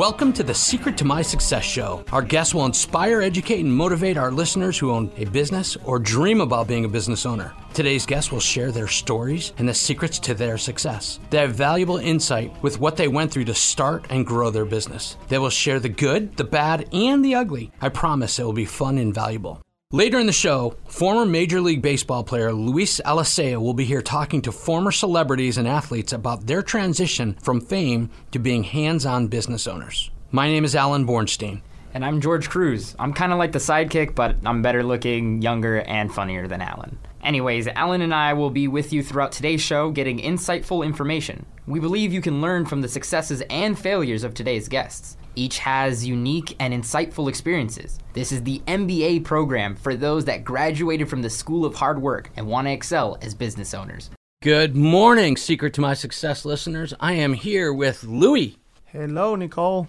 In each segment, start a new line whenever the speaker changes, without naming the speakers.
Welcome to the Secret to My Success Show. Our guests will inspire, educate, and motivate our listeners who own a business or dream about being a business owner. Today's guests will share their stories and the secrets to their success. They have valuable insight with what they went through to start and grow their business. They will share the good, the bad, and the ugly. I promise it will be fun and valuable. Later in the show, former Major League Baseball player Luis Alicea will be here talking to former celebrities and athletes about their transition from fame to being hands on business owners. My name is Alan Bornstein.
And I'm George Cruz. I'm kind of like the sidekick, but I'm better looking, younger, and funnier than Alan. Anyways, Alan and I will be with you throughout today's show getting insightful information. We believe you can learn from the successes and failures of today's guests. Each has unique and insightful experiences. This is the MBA program for those that graduated from the School of Hard Work and want to excel as business owners.
Good morning, Secret to My Success listeners. I am here with Louie.
Hello, Nicole.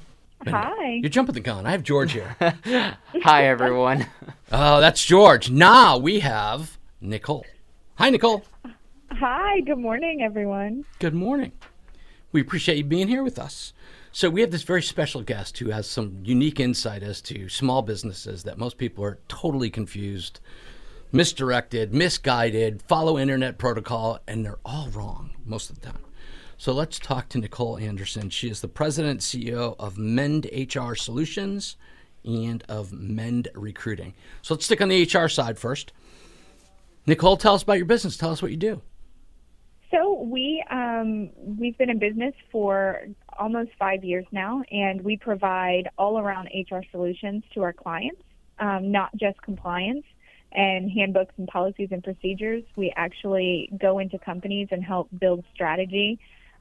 Hi.
You're jumping the gun. I have George here.
Hi, everyone.
oh, that's George. Now we have Nicole. Hi, Nicole.
Hi. Good morning, everyone.
Good morning. We appreciate you being here with us. So we have this very special guest who has some unique insight as to small businesses that most people are totally confused, misdirected, misguided, follow internet protocol, and they're all wrong most of the time. So let's talk to Nicole Anderson. She is the president CEO of Mend HR Solutions and of Mend Recruiting. So let's stick on the HR side first. Nicole, tell us about your business. Tell us what you do.
So we um, we've been in business for almost five years now, and we provide all around HR solutions to our clients, um, not just compliance and handbooks and policies and procedures. We actually go into companies and help build strategy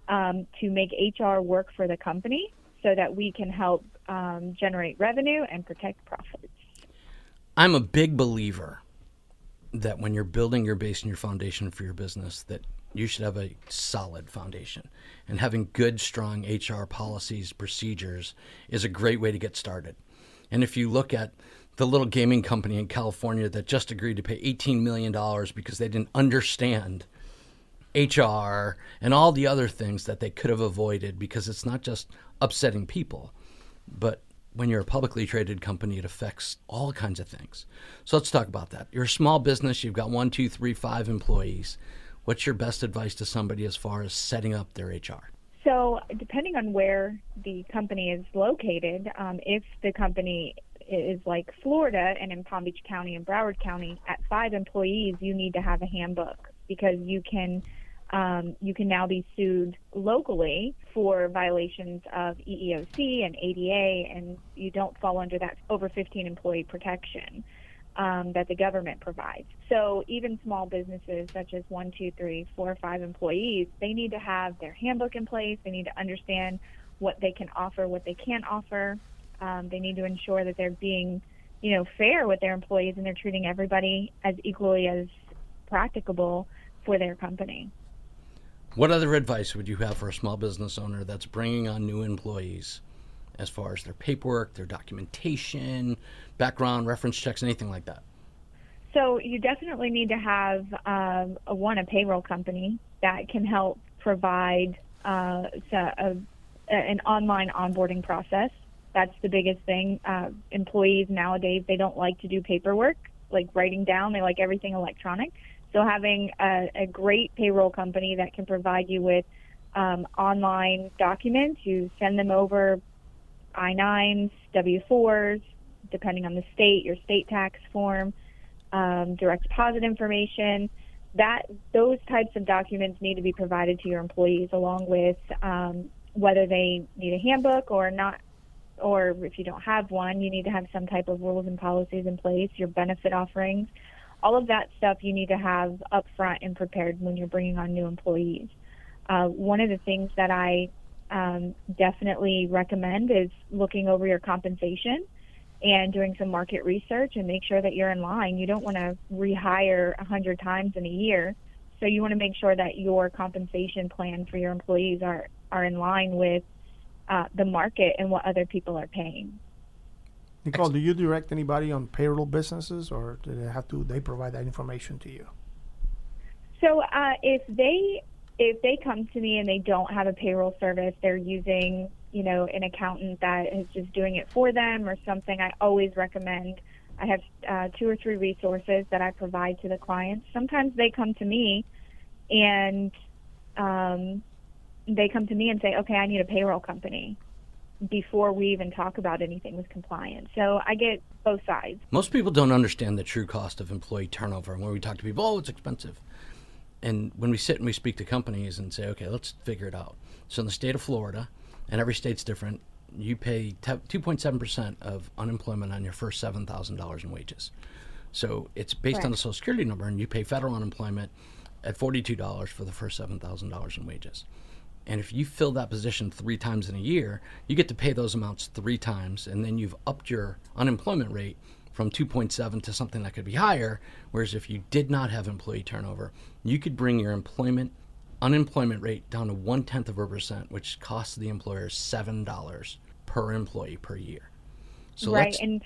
um, to make HR work for the company, so that we can help um, generate revenue and protect profits.
I'm a big believer that when you're building your base and your foundation for your business, that you should have a solid foundation. And having good, strong HR policies, procedures is a great way to get started. And if you look at the little gaming company in California that just agreed to pay $18 million because they didn't understand HR and all the other things that they could have avoided because it's not just upsetting people, but when you're a publicly traded company, it affects all kinds of things. So let's talk about that. You're a small business, you've got one, two, three, five employees. What's your best advice to somebody as far as setting up their HR?
So, depending on where the company is located, um, if the company is like Florida and in Palm Beach County and Broward County, at five employees, you need to have a handbook because you can um, you can now be sued locally for violations of EEOC and ADA, and you don't fall under that over 15 employee protection um, that the government provides. So even small businesses such as one, two, three, four, five employees, they need to have their handbook in place. They need to understand what they can offer, what they can't offer. Um, they need to ensure that they're being, you know, fair with their employees and they're treating everybody as equally as practicable for their company.
What other advice would you have for a small business owner that's bringing on new employees as far as their paperwork, their documentation, background, reference checks, anything like that?
So you definitely need to have um, a, one a payroll company that can help provide uh, a, a, an online onboarding process. That's the biggest thing. Uh, employees nowadays they don't like to do paperwork, like writing down. They like everything electronic. So having a, a great payroll company that can provide you with um, online documents, you send them over I-9s, W-4s, depending on the state, your state tax form, um, direct deposit information. That those types of documents need to be provided to your employees, along with um, whether they need a handbook or not, or if you don't have one, you need to have some type of rules and policies in place. Your benefit offerings, all of that stuff you need to have up front and prepared when you're bringing on new employees. Uh, one of the things that I um, definitely recommend is looking over your compensation and doing some market research and make sure that you're in line. You don't want to rehire a hundred times in a year, so you want to make sure that your compensation plan for your employees are are in line with uh, the market and what other people are paying.
Nicole, do you direct anybody on payroll businesses, or do they have to? They provide that information to you.
So uh, if they if they come to me and they don't have a payroll service, they're using you know, an accountant that is just doing it for them or something, I always recommend. I have uh, two or three resources that I provide to the clients. Sometimes they come to me and um, they come to me and say, okay, I need a payroll company before we even talk about anything with compliance. So I get both sides.
Most people don't understand the true cost of employee turnover. When we talk to people, oh, it's expensive. And when we sit and we speak to companies and say, okay, let's figure it out. So in the state of Florida, and every state's different, you pay 2.7% of unemployment on your first $7,000 in wages. So it's based on the Social Security number, and you pay federal unemployment at $42 for the first $7,000 in wages. And if you fill that position three times in a year, you get to pay those amounts three times, and then you've upped your unemployment rate from 2.7 to something that could be higher. Whereas if you did not have employee turnover, you could bring your employment unemployment rate down to one tenth of a percent, which costs the employer seven dollars per employee per year.
So right, and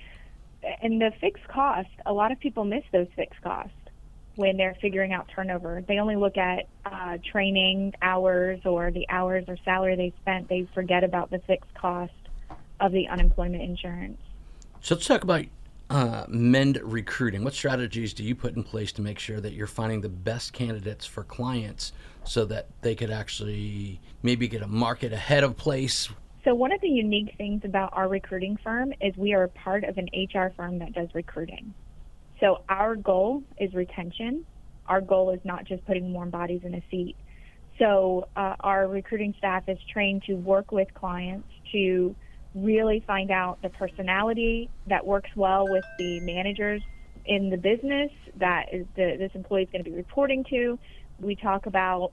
and the fixed cost. A lot of people miss those fixed costs when they're figuring out turnover. They only look at uh, training hours or the hours or salary they spent. They forget about the fixed cost of the unemployment insurance.
So let's talk about uh, mend recruiting. What strategies do you put in place to make sure that you're finding the best candidates for clients so that they could actually maybe get a market ahead of place?
So, one of the unique things about our recruiting firm is we are part of an HR firm that does recruiting. So our goal is retention. Our goal is not just putting warm bodies in a seat. So uh, our recruiting staff is trained to work with clients to really find out the personality that works well with the managers in the business that is the, this employee is going to be reporting to. We talk about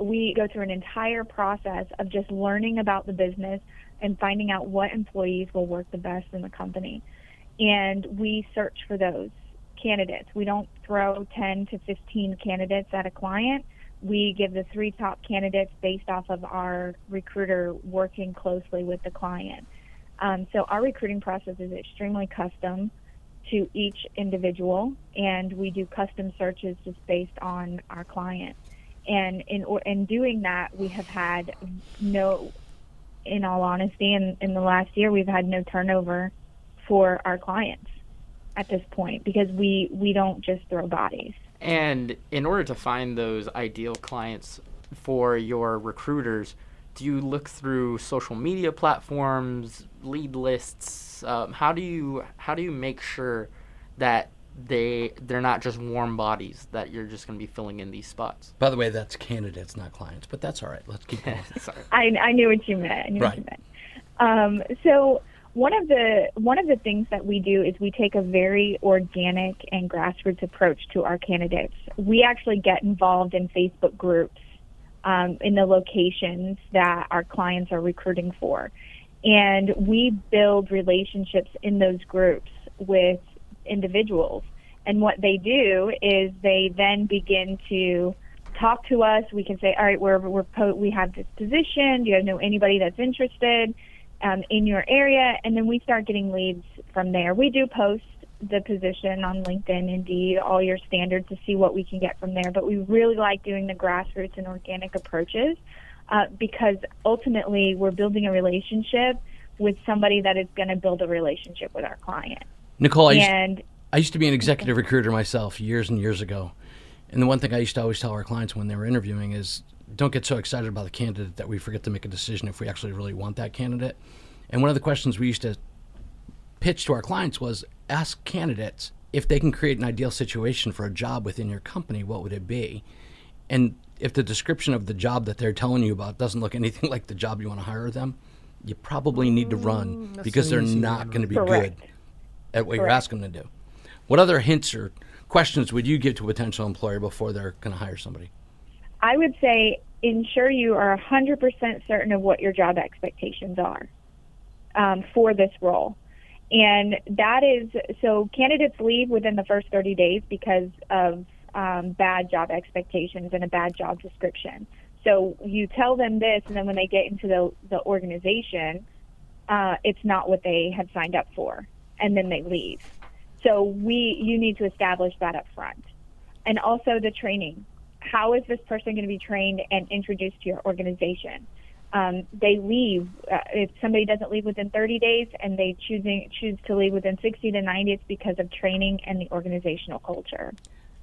we go through an entire process of just learning about the business and finding out what employees will work the best in the company and we search for those candidates. We don't throw 10 to 15 candidates at a client. We give the three top candidates based off of our recruiter working closely with the client. Um, so our recruiting process is extremely custom to each individual, and we do custom searches just based on our client. And in in doing that, we have had no, in all honesty, in, in the last year, we've had no turnover for our clients at this point because we we don't just throw bodies.
And in order to find those ideal clients for your recruiters, do you look through social media platforms, lead lists? Um, how do you how do you make sure that they they're not just warm bodies that you're just going to be filling in these spots?
By the way, that's candidates, not clients, but that's all right. Let's keep going.
Sorry, I I knew what you meant. I knew right. what you meant. Um, so one of the one of the things that we do is we take a very organic and grassroots approach to our candidates. We actually get involved in Facebook groups um, in the locations that our clients are recruiting for, and we build relationships in those groups with individuals. And what they do is they then begin to talk to us. We can say, all right, we're, we're po- we have this position. Do you know anybody that's interested? Um, in your area, and then we start getting leads from there. We do post the position on LinkedIn, Indeed, all your standards to see what we can get from there. But we really like doing the grassroots and organic approaches uh, because ultimately we're building a relationship with somebody that is going to build a relationship with our client.
Nicole, I and used, I used to be an executive recruiter myself years and years ago. And the one thing I used to always tell our clients when they were interviewing is don't get so excited about the candidate that we forget to make a decision if we actually really want that candidate. And one of the questions we used to pitch to our clients was ask candidates if they can create an ideal situation for a job within your company, what would it be? And if the description of the job that they're telling you about doesn't look anything like the job you want to hire them, you probably need to run mm, because they're not going to be Correct. good at what Correct. you're asking them to do. What other hints or questions would you give to a potential employer before they're going to hire somebody?
I would say ensure you are 100% certain of what your job expectations are um, for this role. And that is so candidates leave within the first 30 days because of um, bad job expectations and a bad job description. So you tell them this, and then when they get into the, the organization, uh, it's not what they had signed up for, and then they leave. So we, you need to establish that up front, and also the training how is this person going to be trained and introduced to your organization? um, they leave. Uh, if somebody doesn't leave within 30 days and they choosing choose to leave within 60 to 90, it's because of training and the organizational culture.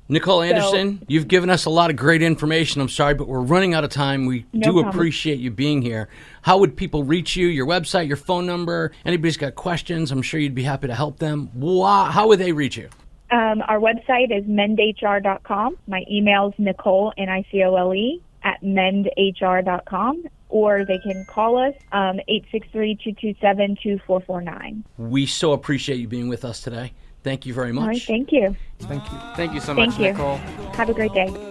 Nicole Anderson, you've given us a lot of great information. I'm sorry, but we're running out of time. We
No
do
problem.
appreciate you being here. How would people reach you? Your website, your phone number? Anybody's got questions? I'm sure you'd be happy to help them. How would they reach you?
Um, our website is mendhr.com. My email is Nicole, N I C O L E, at mendhr.com. Or they can call us, um, 863 227 2449.
We so appreciate you being with us today. Thank you very much.
All right, thank you.
Thank you.
Thank you so
Thank
much,
you.
Nicole.
Have a great day.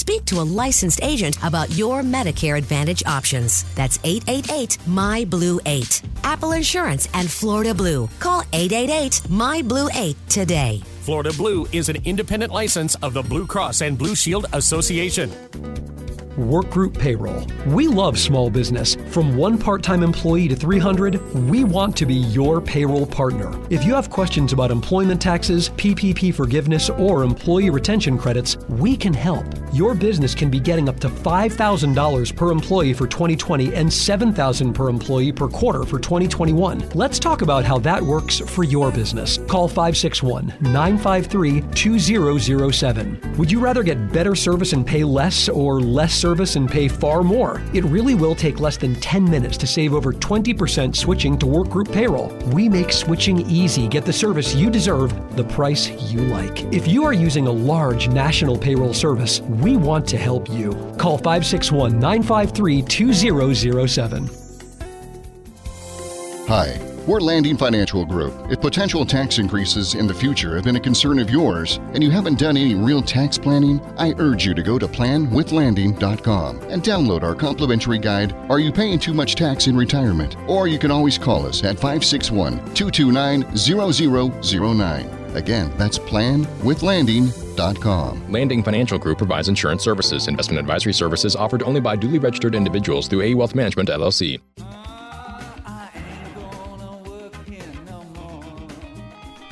speak to a licensed agent about your Medicare Advantage options. That's 888 My Blue 8. Apple Insurance and Florida Blue. Call 888 My Blue 8 today.
Florida Blue is an independent license of the Blue Cross and Blue Shield Association.
Workgroup Payroll. We love small business. From one part time employee to 300, we want to be your payroll partner. If you have questions about employment taxes, PPP forgiveness, or employee retention credits, we can help. Your business can be getting up to $5,000 per employee for 2020 and $7,000 per employee per quarter for 2021. Let's talk about how that works for your business. Call 561 953 2007. Would you rather get better service and pay less or less service and pay far more? It really will take less than 10 minutes to save over 20% switching to Workgroup Payroll. We make switching easy. Get the service you deserve, the price you like. If you are using a large national payroll service, we want to help you. Call 561 953 2007.
Hi, we're Landing Financial Group. If potential tax increases in the future have been a concern of yours and you haven't done any real tax planning, I urge you to go to planwithlanding.com and download our complimentary guide Are You Paying Too Much Tax in Retirement? Or you can always call us at 561 229 0009. Again, that's planwithlanding.com.
Landing Financial Group provides insurance services. Investment advisory services offered only by duly registered individuals through A Wealth Management LLC.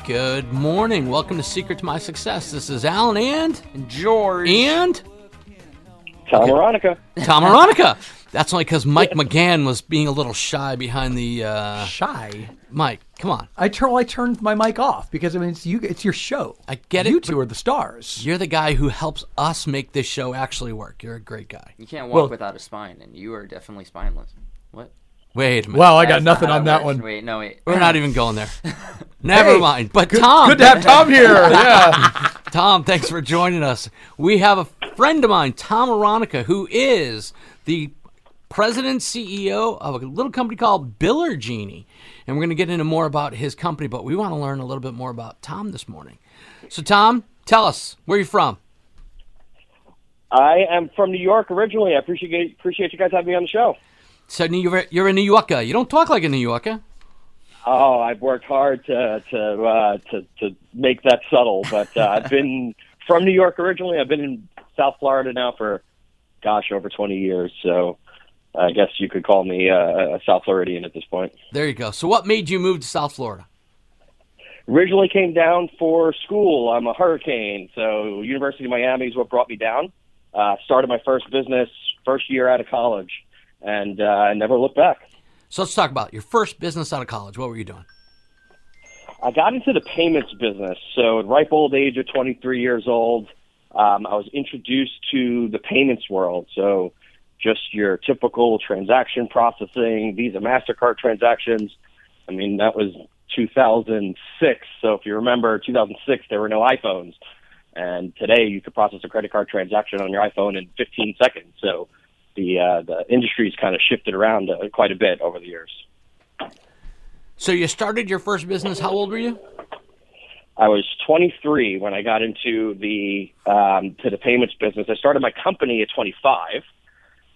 Good morning. Welcome to Secret to My Success. This is Alan and
George.
and
Tom Veronica.
Tom Aronica. That's only because Mike McGann was being a little shy behind the uh,
Shy.
Mike. Come on,
I turn. I turned my mic off because I mean it's you. It's your show.
I get it,
You two are the stars.
you're the guy who helps us make this show actually work. You're a great guy.
You can't walk
Well-
without a spine, and you are definitely spineless. What?
Wait a minute.
Well, I got
That's
nothing on
that
that
works.
one.
Wait, no, wait.
We're not even going there. Never
Hey,
mind. But
Good,
Tom,
good to have Tom here. Yeah.
Tom, thanks for joining us. We have a friend of mine, Tom Aronica, who is the president CEO of a little company called Biller Genie. And we're going to get into more about his company, but we want to learn a little bit more about Tom this morning. So, Tom, tell us where you're from.
I am from New York originally. I appreciate appreciate you guys having me on the show.
So, you're, you're a New Yorker. You don't talk like a New Yorker.
Oh, I've worked hard to to uh, to to make that subtle, but uh, I've been from New York originally. I've been in South Florida now for, gosh, over twenty years. So I guess you could call me uh, a South Floridian at this point.
There you go. So, what made you move to South Florida?
Originally came down for school. I'm a hurricane, so University of Miami is what brought me down. Uh, started my first business first year out of college, and uh, I never looked back.
So, let's talk about your first business out of college. What were you doing?
I got into the payments business. So at ripe old age of 23 years old, um, I was introduced to the payments world. So just your typical transaction processing, Visa, MasterCard transactions. I mean, that was 2006. So if you remember 2006, there were no iPhones. And today, you could process a credit card transaction on your iPhone in 15 seconds. So the uh, the industry's kind of shifted around uh, quite a bit over the years.
So you started your first business. How old were you?
I was 23 when I got into the um, to the payments business. I started my company at 25.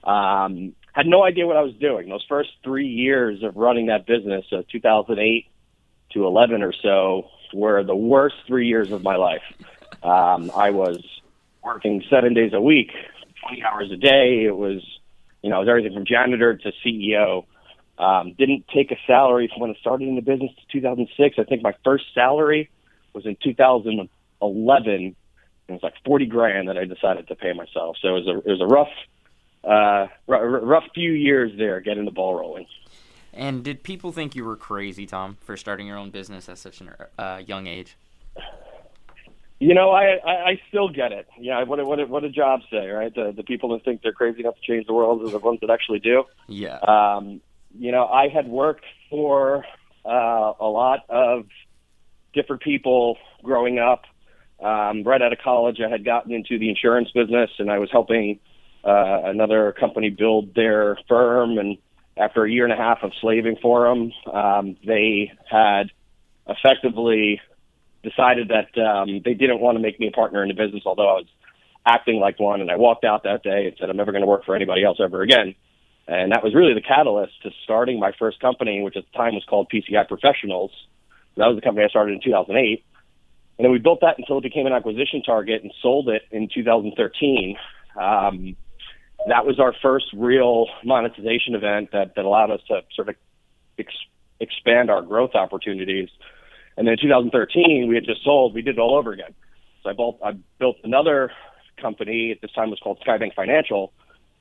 Um, had no idea what I was doing. Those first three years of running that business, uh, 2008 to 11 or so, were the worst three years of my life. Um, I was working seven days a week, 20 hours a day. It was, you know, it was everything from janitor to CEO. Um, didn't take a salary from when I started in the business to 2006. I think my first salary was in 2011. And It was like 40 grand that I decided to pay myself. So it was a it was a rough, uh, r- rough few years there getting the ball rolling.
And did people think you were crazy, Tom, for starting your own business at such a uh, young age?
You know, I, I I still get it. Yeah, what what what do Jobs say, right? The the people that think they're crazy enough to change the world are the ones that actually do.
Yeah.
Um, you know, I had worked for uh, a lot of different people growing up. Um, right out of college, I had gotten into the insurance business, and I was helping uh, another company build their firm. And after a year and a half of slaving for them, um, they had effectively decided that um, they didn't want to make me a partner in the business, although I was acting like one. And I walked out that day and said, I'm never going to work for anybody else ever again. And that was really the catalyst to starting my first company, which at the time was called PCI Professionals. That was the company I started in 2008. And then we built that until it became an acquisition target and sold it in 2013. Um, that was our first real monetization event that, that allowed us to sort of ex- expand our growth opportunities. And then in 2013, we had just sold, we did it all over again. So I built, I built another company at this time it was called Skybank Financial.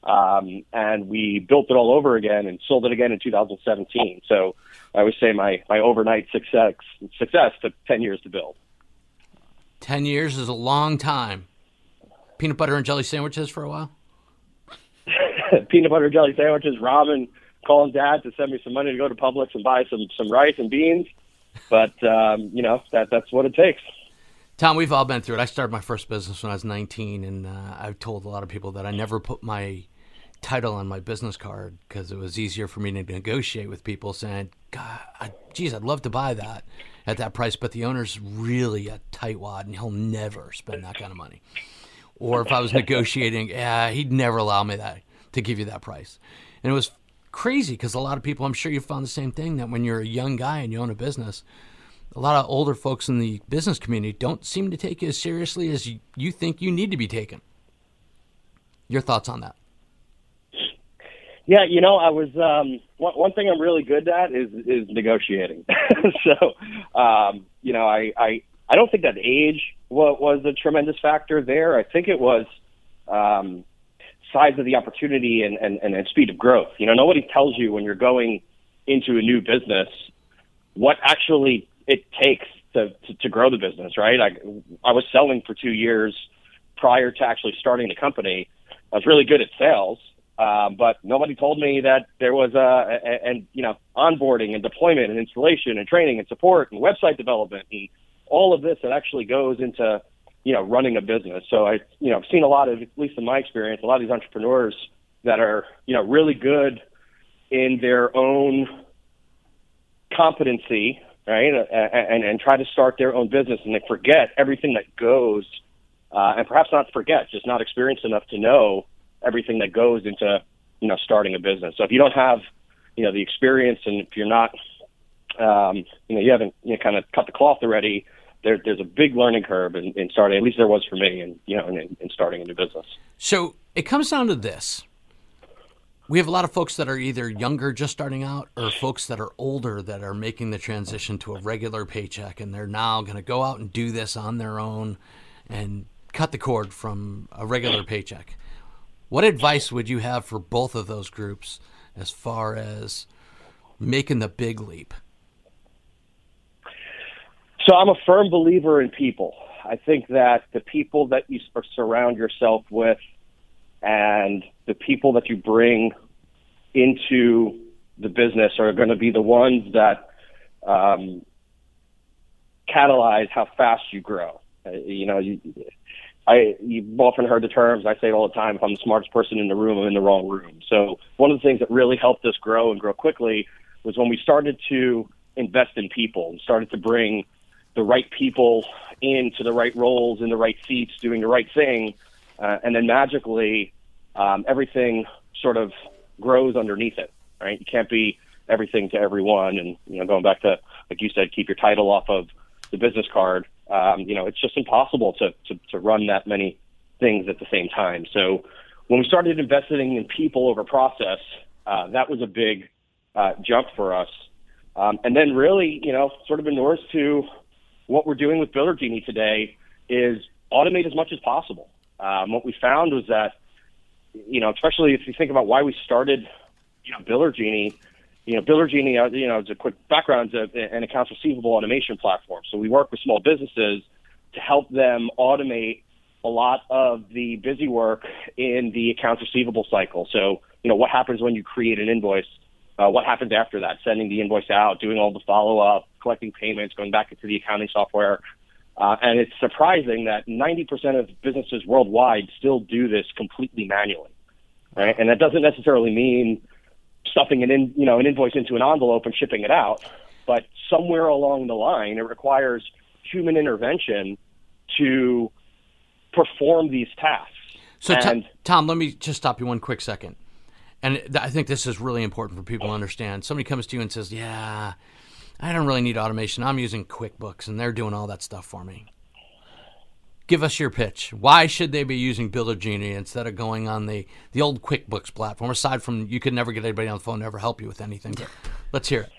Um, and we built it all over again and sold it again in 2017. So I always say my, my overnight success, success took 10 years to build.
10 years is a long time. Peanut butter and jelly sandwiches for a while?
Peanut butter and jelly sandwiches, ramen, calling dad to send me some money to go to Publix and buy some, some rice and beans. But, um, you know, that, that's what it takes.
Tom, we've all been through it. I started my first business when I was 19, and uh, I've told a lot of people that I never put my title on my business card because it was easier for me to negotiate with people saying, God, I, geez, I'd love to buy that at that price, but the owner's really a tightwad and he'll never spend that kind of money. Or if I was negotiating, yeah, he'd never allow me that to give you that price. And it was crazy because a lot of people, I'm sure you found the same thing that when you're a young guy and you own a business, a lot of older folks in the business community don't seem to take you as seriously as you, think you need to be taken. Your thoughts on that?
Yeah, you know, I was um, one, one thing I'm really good at is is negotiating. so, um, you know, I, I I don't think that age was, was a tremendous factor there. I think it was um, size of the opportunity and, and, and speed of growth. You know, nobody tells you when you're going into a new business what actually it takes to, to, to grow the business, right? I, I was selling for two years prior to actually starting the company. I was really good at sales, um, but nobody told me that there was a, a, and you know onboarding and deployment and installation and training and support and website development and all of this that actually goes into you know running a business. So I you know I've seen a lot of at least in my experience a lot of these entrepreneurs that are you know really good in their own competency right and and try to start their own business and they forget everything that goes uh, and perhaps not forget just not experienced enough to know everything that goes into you know starting a business. So if you don't have you know the experience and if you're not um, you know you haven't you know kind of cut the cloth already, there, there's a big learning curve in, in starting. At least there was for me, and you know in, in starting a new business.
So it comes down to this. We have a lot of folks that are either younger, just starting out, or folks that are older that are making the transition to a regular paycheck, and they're now going to go out and do this on their own and cut the cord from a regular paycheck. What advice would you have for both of those groups as far as making the big leap?
So I'm a firm believer in people. I think that the people that you surround yourself with and the people that you bring into the business are going to be the ones that um, catalyze how fast you grow. Uh, you know, you, I you've often heard the terms. I say it all the time. If I'm the smartest person in the room, I'm in the wrong room. So one of the things that really helped us grow and grow quickly was when we started to invest in people and started to bring the right people into the right roles in the right seats, doing the right thing, uh, and then magically um, everything sort of grows underneath it. Right? You can't be everything to everyone, and you know, going back to like you said, keep your title off of the business card. Um, you know, it's just impossible to, to to run that many things at the same time. So when we started investing in people over process, uh, that was a big uh, jump for us. Um, and then really, you know, sort of endorse to what we're doing with Biller Genie today is automate as much as possible. Um, what we found was that, you know, especially if you think about why we started, you know, Biller Genie, you know, Biller Genie, uh, you know, as a quick background, is an accounts receivable automation platform. So we work with small businesses to help them automate a lot of the busy work in the accounts receivable cycle. So, you know, what happens when you create an invoice? Uh, what happens after that? Sending the invoice out, doing all the follow up, collecting payments, going back into the accounting software. Uh, and it's surprising that 90% of businesses worldwide still do this completely manually, right? And that doesn't necessarily mean stuffing an in, you know an invoice into an envelope and shipping it out, but somewhere along the line, it requires human intervention to perform these tasks.
So,
and,
Tom, Tom, let me just stop you one quick second. And th- I think this is really important for people to understand. Somebody comes to you and says, "Yeah, I don't really need automation. I'm using QuickBooks, and they're doing all that stuff for me." Give us your pitch. Why should they be using Biller Genie instead of going on the, the old QuickBooks platform? Aside from you could never get anybody on the phone to ever help you with anything. But let's hear it.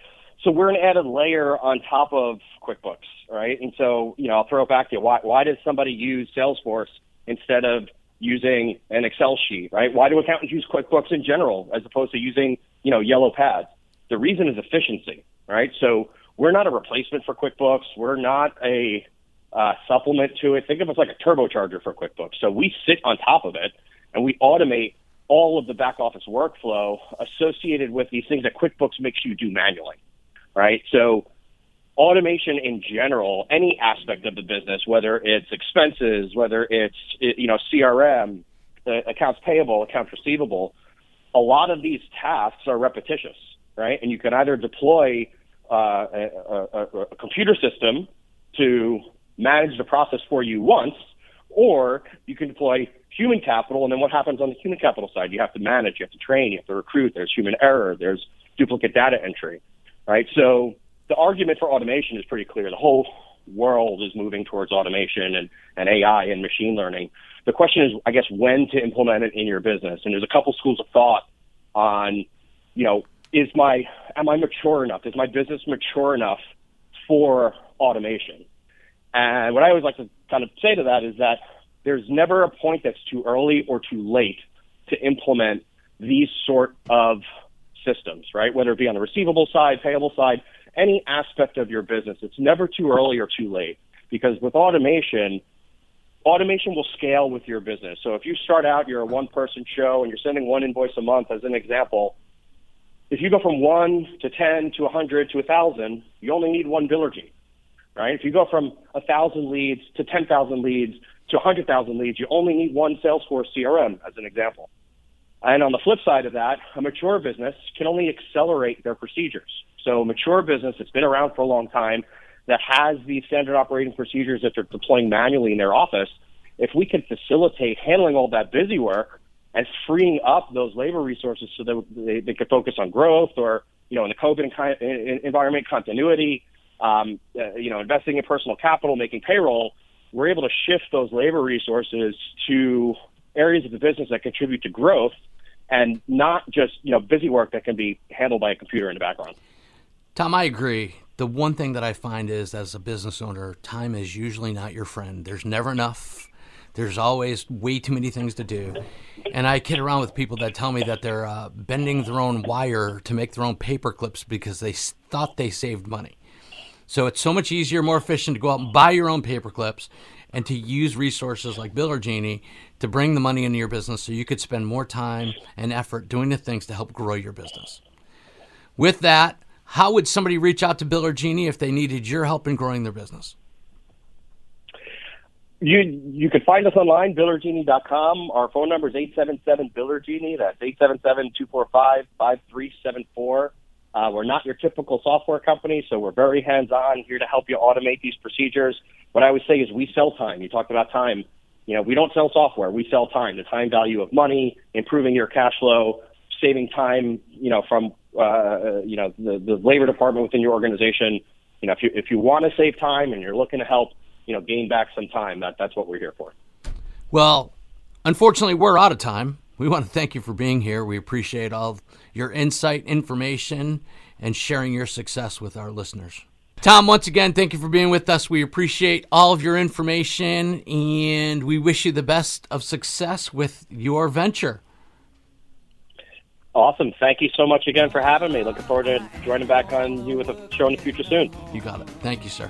So we're an added layer on top of QuickBooks, right? And so, you know, I'll throw it back to you. Why, why does somebody use Salesforce instead of using an Excel sheet, right? Why do accountants use QuickBooks in general as opposed to using, you know, yellow pads? The reason is efficiency, right? So we're not a replacement for QuickBooks. We're not a uh, supplement to it. Think of us like a turbocharger for QuickBooks. So we sit on top of it and we automate all of the back office workflow associated with these things that QuickBooks makes you do manually, right? So automation in general, any aspect of the business, whether it's expenses, whether it's you know CRM, uh, accounts payable, accounts receivable, a lot of these tasks are repetitious, right? And you can either deploy uh, a, a, a computer system to manage the process for you once, or you can deploy human capital, and then what happens on the human capital side? You have to manage, you have to train, you have to recruit. There's human error, there's duplicate data entry, right? So the argument for automation is pretty clear. The whole world is moving towards automation and, and AI and machine learning. The question is, I guess, when to implement it in your business. And there's a couple schools of thought on, you know, is my, am I mature enough? Is my business mature enough for automation? And what I always like to kind of say to that is that there's never a point that's too early or too late to implement these sort of systems, right? Whether it be on the receivable side, payable side, any aspect of your business. It's never too early or too late because with automation, automation will scale with your business. So if you start out, you're a one person show and you're sending one invoice a month as an example, if you go from one to 10 to 100 to 1,000, you only need one Biller Genie, right? If you go from 1,000 leads to 10,000 leads to 100,000 leads, you only need one Salesforce CRM as an example. And on the flip side of that, a mature business can only accelerate their procedures. So mature business that's been around for a long time that has these standard operating procedures that they're deploying manually in their office, if we can facilitate handling all that busy work and freeing up those labor resources so that they, they could focus on growth or, you know, in the COVID environment, continuity, um, uh, you know, investing in personal capital, making payroll, we're able to shift those labor resources to areas of the business that contribute to growth and not just, you know, busy work that can be handled by a computer in the background.
Tom, I agree. The one thing that I find is, as a business owner, time is usually not your friend. There's never enough. There's always way too many things to do. And I kid around with people that tell me that they're uh, bending their own wire to make their own paper clips because they thought they saved money. So it's so much easier, more efficient to go out and buy your own paper clips and to use resources like Biller Genie to bring the money into your business so you could spend more time and effort doing the things to help grow your business. With that, how would somebody reach out to Biller Genie if they needed your help in growing their business?
You you can find us online, billergenie.com. Our phone number is 877-BILLERGENIE. That's 877-245-5374. Uh, we're not your typical software company, so we're very hands-on, here to help you automate these procedures. What I would say is we sell time. You talked about time. You know, we don't sell software. We sell time, the time value of money, improving your cash flow, saving time, you know, from, uh, you know, the, the labor department within your organization. You know, if you, if you want to save time and you're looking to help, you know, gain back some time, that, that's what we're here for.
Well, unfortunately, we're out of time. We want to thank you for being here. We appreciate all your insight, information, and sharing your success with our listeners. Tom, once again, thank you for being with us. We appreciate all of your information and we wish you the best of success with your venture.
Awesome. Thank you so much again for having me. Looking forward to joining back on you with a show in the future soon.
You got it. Thank you, sir.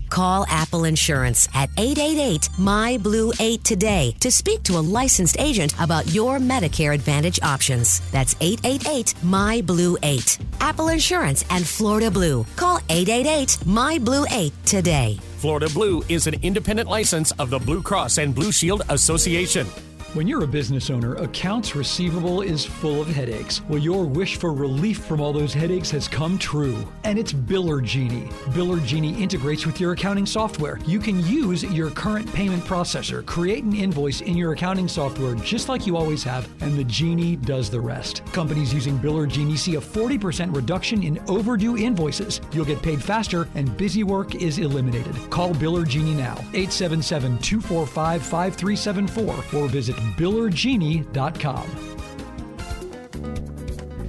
Call Apple Insurance at 888 My Blue 8 today to speak to a licensed agent about your Medicare Advantage options. That's 888 My Blue 8. Apple Insurance and Florida Blue. Call 888 My Blue 8 today.
Florida Blue is an independent license of the Blue Cross and Blue Shield Association.
When you're a business owner, accounts receivable is full of headaches. Well, your wish for relief from all those headaches has come true. And it's Biller Genie. Biller Genie integrates with your accounting software. You can use your current payment processor, create an invoice in your accounting software just like you always have, and the Genie does the rest. Companies using Biller Genie see a 40% reduction in overdue invoices. You'll get paid faster, and busy work is eliminated. Call Biller Genie now, 877 245 5374, or visit billergenie.com.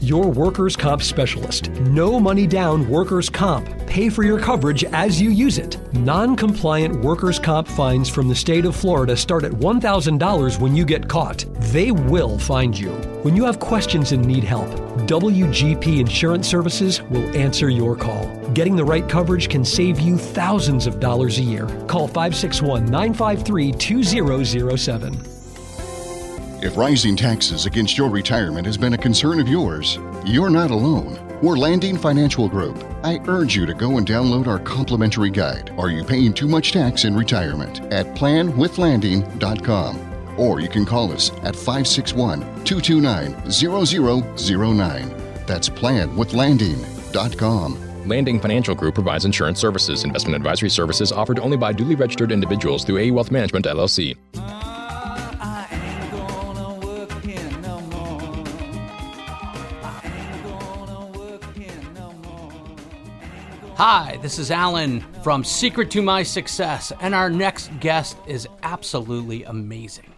Your workers' comp specialist. No money down workers' comp. Pay for your coverage as you use it. Non compliant workers' comp fines from the state of Florida start at $1,000 when you get caught. They will find you. When you have questions and need help, WGP Insurance Services will answer your call. Getting the right coverage can save you thousands of dollars a year. Call 561 953 2007.
If rising taxes against your retirement has been a concern of yours, you're not alone. We're Landing Financial Group. I urge you to go and download our complimentary guide, Are You Paying Too Much Tax in Retirement? at planwithlanding.com. Or you can call us at 561 229 0009. That's planwithlanding.com.
Landing Financial Group provides insurance services. Investment advisory services offered only by duly registered individuals through A Wealth Management LLC.
Hi, this is Alan from Secret to My Success, and our next guest is absolutely amazing.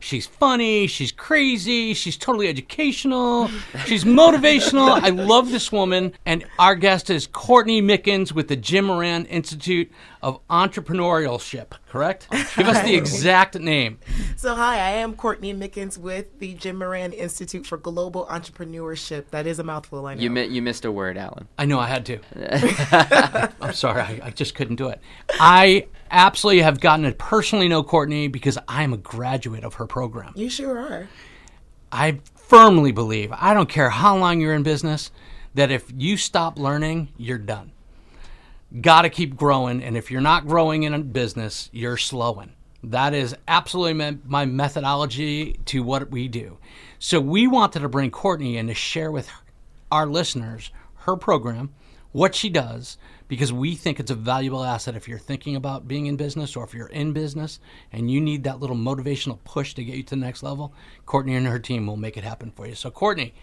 She's funny, she's crazy, she's totally educational, she's motivational. I love this woman. And our guest is Courtney Mickens with the Jim Moran Institute of Entrepreneurship, correct? Give us the exact name.
So, hi, I am Courtney Mickens with the Jim Moran Institute for Global Entrepreneurship. That is a mouthful, I know.
You, mi- you missed a word, Alan.
I know I had to. I'm sorry, I, I just couldn't do it. I absolutely have gotten to personally know Courtney because I am a graduate of her program.
You sure are.
I firmly believe, I don't care how long you're in business, that if you stop learning, you're done. Got to keep growing, and if you're not growing in a business, you're slowing. That is absolutely my, my methodology to what we do. So we wanted to bring Courtney in to share with our listeners her program, what she does, because we think it's a valuable asset if you're thinking about being in business or if you're in business and you need that little motivational push to get you to the next level. Courtney and her team will make it happen for you. So, Courtney,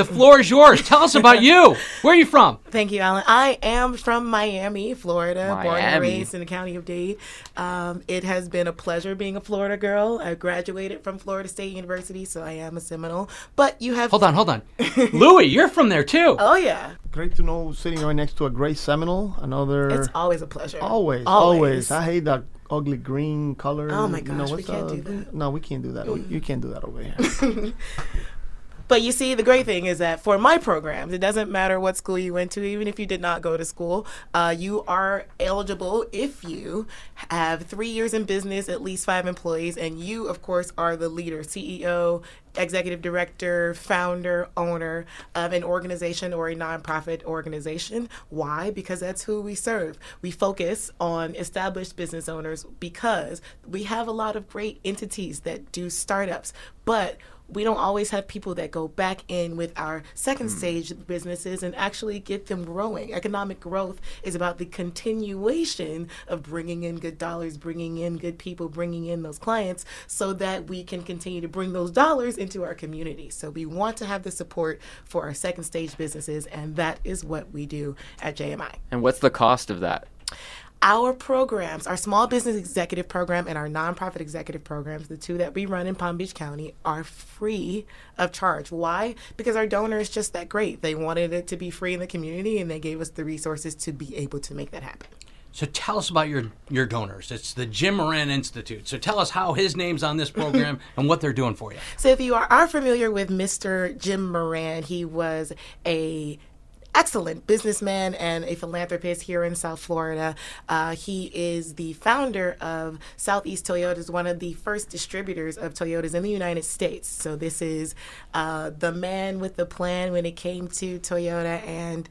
The floor is yours. Tell us about you. Where are you from?
Thank you, Alan. I am from Miami, Florida, Miami. born and raised in the county of Dade. Um, it has been a pleasure being a Florida girl. I graduated from Florida State University, so I am a Seminole. But you have
Hold on, hold on. Luis, you're from there too.
Oh yeah,
Great to know sitting right next to a gray Seminole. Another.
it's always a pleasure.
Always,
Always.
always, I hate that ugly green color.
Oh my
You know,
we can't
the-
do that.
No, we can't do that. You can't do that over here.
But you see, the great thing is that for my programs, it doesn't matter what school you went to, even if you did not go to school, uh, you are eligible if you have three years in business, at least five employees, and you, of course, are the leader, CEO, executive director, founder, owner of an organization or a nonprofit organization. Why? Because that's who we serve. We focus on established business owners because we have a lot of great entities that do startups, but we don't always have people that go back in with our second hmm. stage businesses and actually get them growing. Economic growth is about the continuation of bringing in good dollars, bringing in good people, bringing in those clients so that we can continue to bring those dollars into our community. So we want to have the support for our second stage businesses, and that is what we do at JMI.
And what's the cost of that?
Our programs, our small business executive program and our nonprofit executive programs, the two that we run in Palm Beach County, are free of charge. Why? Because our donor is just that great. They wanted it to be free in the community and they gave us the resources to be able to make that happen.
So tell us about your your donors. It's the Jim Moran Institute. So tell us how his name's on this program and what they're doing for you.
So if you are, are familiar with Mr. Jim Moran, he was a excellent businessman and a philanthropist here in South Florida. Uh, he is the founder of Southeast Toyotas, one of the first distributors of Toyotas in the United States. So this is uh, the man with the plan when it came to Toyota and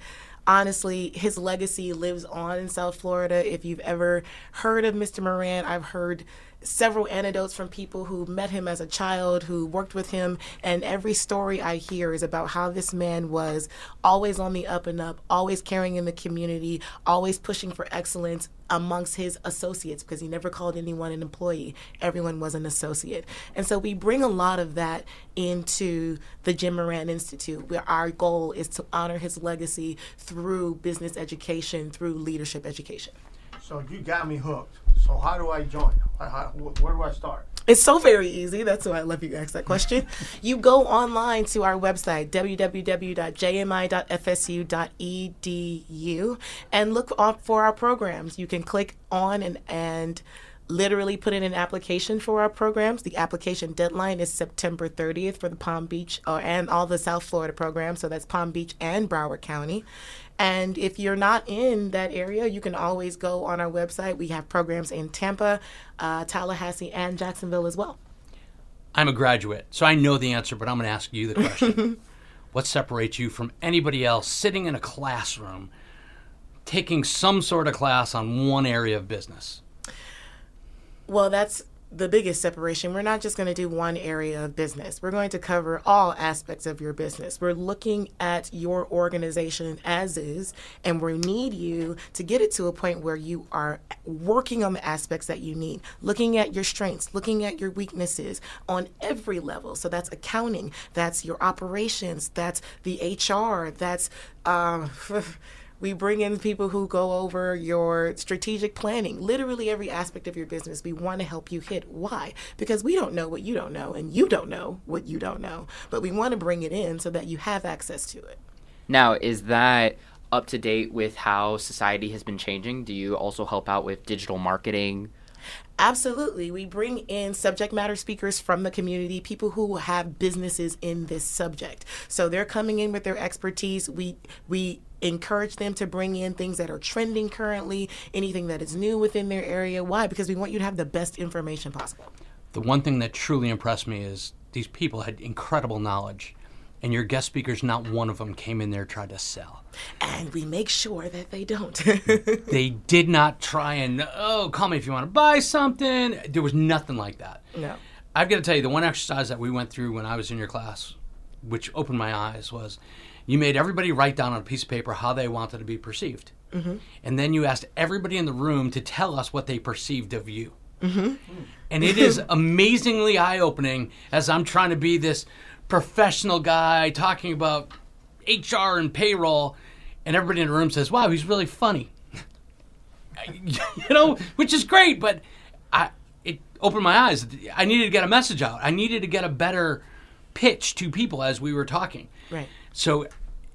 honestly, his legacy lives on in South Florida. If you've ever heard of Mr. Moran, I've heard several anecdotes from people who met him as a child, who worked with him, and every story I hear is about how this man was always on the up and up, always caring in the community, always pushing for excellence amongst his associates because he never called anyone an employee. Everyone was an associate. And so we bring a lot of that into the Jim Moran Institute, where our goal is to honor his legacy through business education, through leadership education.
so you got me hooked. So how do I join? How, where do I start?
It's so very easy. That's why I love you ask that question. you go online to our website, www.jmi.fsu.edu, and look up for our programs. You can click on and, and literally put in an application for our programs. The application deadline is September 30th for the Palm Beach uh, and all the South Florida programs. So that's Palm Beach and Broward County. And if you're not in that area, you can always go on our website. We have programs in Tampa, uh, Tallahassee, and Jacksonville as well.
I'm a graduate, so I know the answer, but I'm going to ask you the question. what separates you from anybody else sitting in a classroom taking some sort of class on one area of business?
Well, that's the biggest separation. We're not just going to do one area of business. We're going to cover all aspects of your business. We're looking at your organization as is, and we need you to get it to a point where you are working on the aspects that you need, looking at your strengths, looking at your weaknesses on every level. So that's accounting, that's your operations, that's the HR, that's um, we bring in people who go over your strategic planning, literally every aspect of your business. We want to help you hit. Why? Because we don't know what you don't know, and you don't know what you don't know. But we want to bring it in so that you have access to it.
Now, is that up to date with how society has been changing? Do you also help out with digital marketing?
Absolutely. We bring in subject matter speakers from the community, people who have businesses in this subject. So they're coming in with their expertise. We we encourage them to bring in things that are trending currently, anything that is new within their area. Why? Because we want you to have the best information possible.
The one thing that truly impressed me is these people had incredible knowledge, and your guest speakers, not one of them came in there tried to sell.
And we make sure that they don't.
they did not try and, oh, call me if you want to buy something. There was nothing like that.
no.
I've got to tell you, the one exercise that we went through when I was in your class, which opened my eyes, was you made everybody write down on a piece of paper how they wanted to be perceived.
Mm-hmm.
And then you asked everybody in the room to tell us what they perceived of you.
Mm-hmm.
And it is amazingly eye opening as I'm trying to be this professional guy talking about HR and payroll, and everybody in the room says, "Wow, he's really funny." you know, which is great, but I it opened my eyes. I needed to get a message out. I needed to get a better pitch to people as we were talking.
Right.
So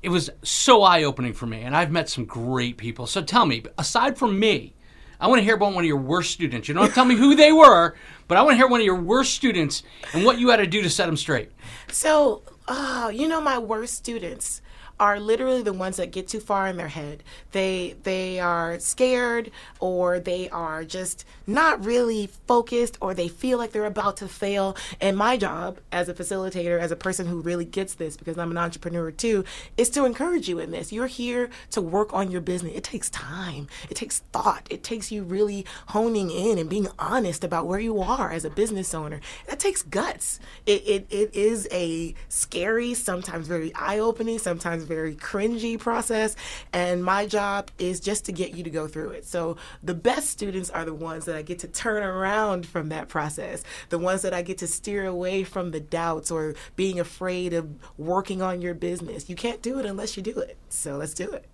it was so eye opening for me, and I've met some great people. So tell me, aside from me, I want to hear about one of your worst students. You don't have to tell me who they were, but I want to hear one of your worst students and what you had to do to set them straight.
So, uh, you know, my worst students are literally the ones that get too far in their head. They they are scared or they are just not really focused or they feel like they're about to fail. And my job as a facilitator, as a person who really gets this because I'm an entrepreneur too, is to encourage you in this. You're here to work on your business. It takes time. It takes thought. It takes you really honing in and being honest about where you are as a business owner. That takes guts. It it, it is a scary, sometimes very eye-opening, sometimes very cringy process. And my job is just to get you to go through it. So the best students are the ones that I get to turn around from that process, the ones that I get to steer away from the doubts or being afraid of working on your business. You can't do it unless you do it. So let's do it.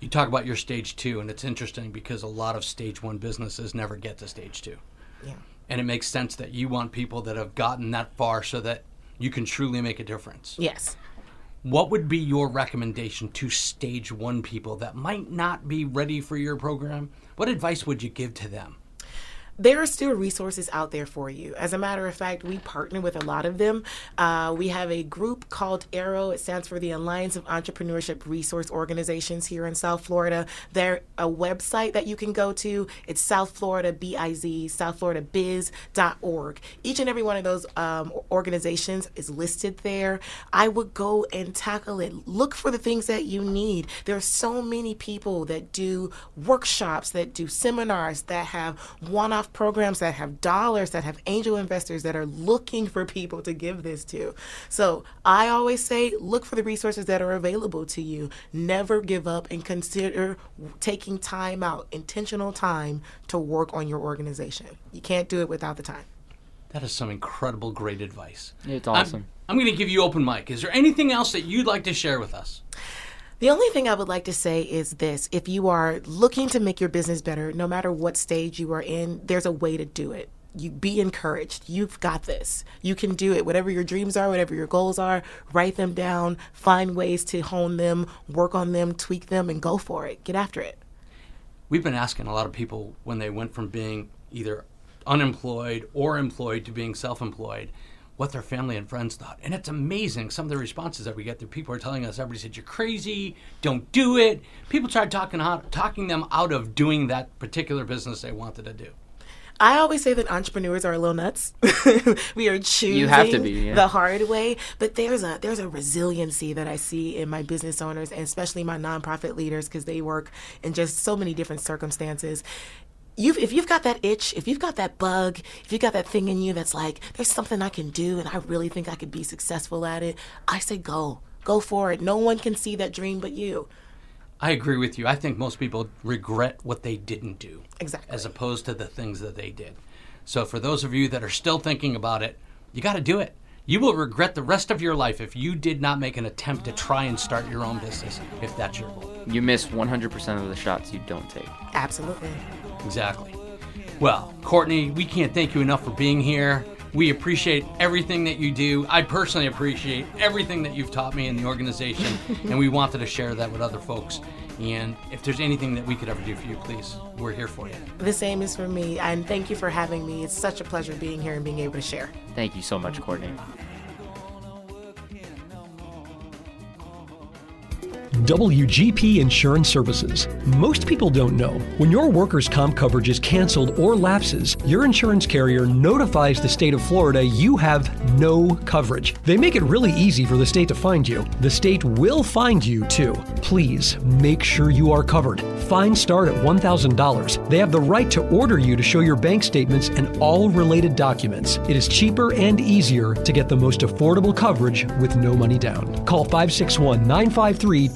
You talk about your stage two, and it's interesting because a lot of stage one businesses never get to stage two.
Yeah.
And it makes sense that you want people that have gotten that far so that you can truly make a difference.
Yes.
What would be your recommendation to stage one people that might not be ready for your program? What advice would you give to them?
There are still resources out there for you. As a matter of fact, we partner with a lot of them. Uh, we have a group called ARROW. It stands for the Alliance of Entrepreneurship Resource Organizations here in South Florida. They're a website that you can go to. It's South Florida BIZ, southfloridabiz.org. Each and every one of those um, organizations is listed there. I would go and tackle it. Look for the things that you need. There are so many people that do workshops, that do seminars, that have one off programs that have dollars, that have angel investors that are looking for people to give this to. So I always say look for the resources that are available to you. Never give up and consider taking time out, intentional time to work on your organization. You can't do it without the time.
That is some incredible, great advice.
It's awesome.
I'm, I'm going to give you open mic. Is there anything else that you'd like to share with us?
The only thing I would like to say is this if you are looking to make your business better, no matter what stage you are in, there's a way to do it. You be encouraged. You've got this. You can do it. Whatever your dreams are, whatever your goals are, write them down, find ways to hone them, work on them, tweak them, and go for it. Get after it.
We've been asking a lot of people when they went from being either unemployed or employed to being self employed what their family and friends thought. And it's amazing some of the responses that we get. That people are telling us, everybody said, "You're crazy, don't do it." People tried talking out, talking them out of doing that particular business they wanted to do.
I always say that entrepreneurs are a little nuts. we are choosing
You have to be, yeah.
the hard way, but there's a there's a resiliency that I see in my business owners and especially my nonprofit leaders because they work in just so many different circumstances you've if you've got that itch, if you've got that bug, if you've got that thing in you that's like, there's something I can do and I really think I could be successful at it, I say go. Go for it. No one can see that dream but you.
I agree with you. I think most people regret what they didn't do.
Exactly.
As opposed to the things that they did. So for those of you that are still thinking about it, you got to do it. You will regret the rest of your life if you did not make an attempt to try and start your own business, if that's your goal.
You miss 100% of the shots you don't take.
Absolutely.
Exactly. Well, Courtney, we can't thank you enough for being here. We appreciate everything that you do. I personally appreciate everything that you've taught me in the organization, and we wanted to share that with other folks. And if there's anything that we could ever do for you, please, we're here for you.
The same is for me, and thank you for having me. It's such a pleasure being here and being able to share.
Thank you so much, Courtney.
WGP Insurance Services. Most people don't know. When your workers' comp coverage is canceled or lapses, your insurance carrier notifies the state of Florida you have no coverage. They make it really easy for the state to find you. The state will find you too. Please make sure you are covered. Fines start at $1,000. They have the right to order you to show your bank statements and all related documents. It is cheaper and easier to get the most affordable coverage with no money down. Call 561 953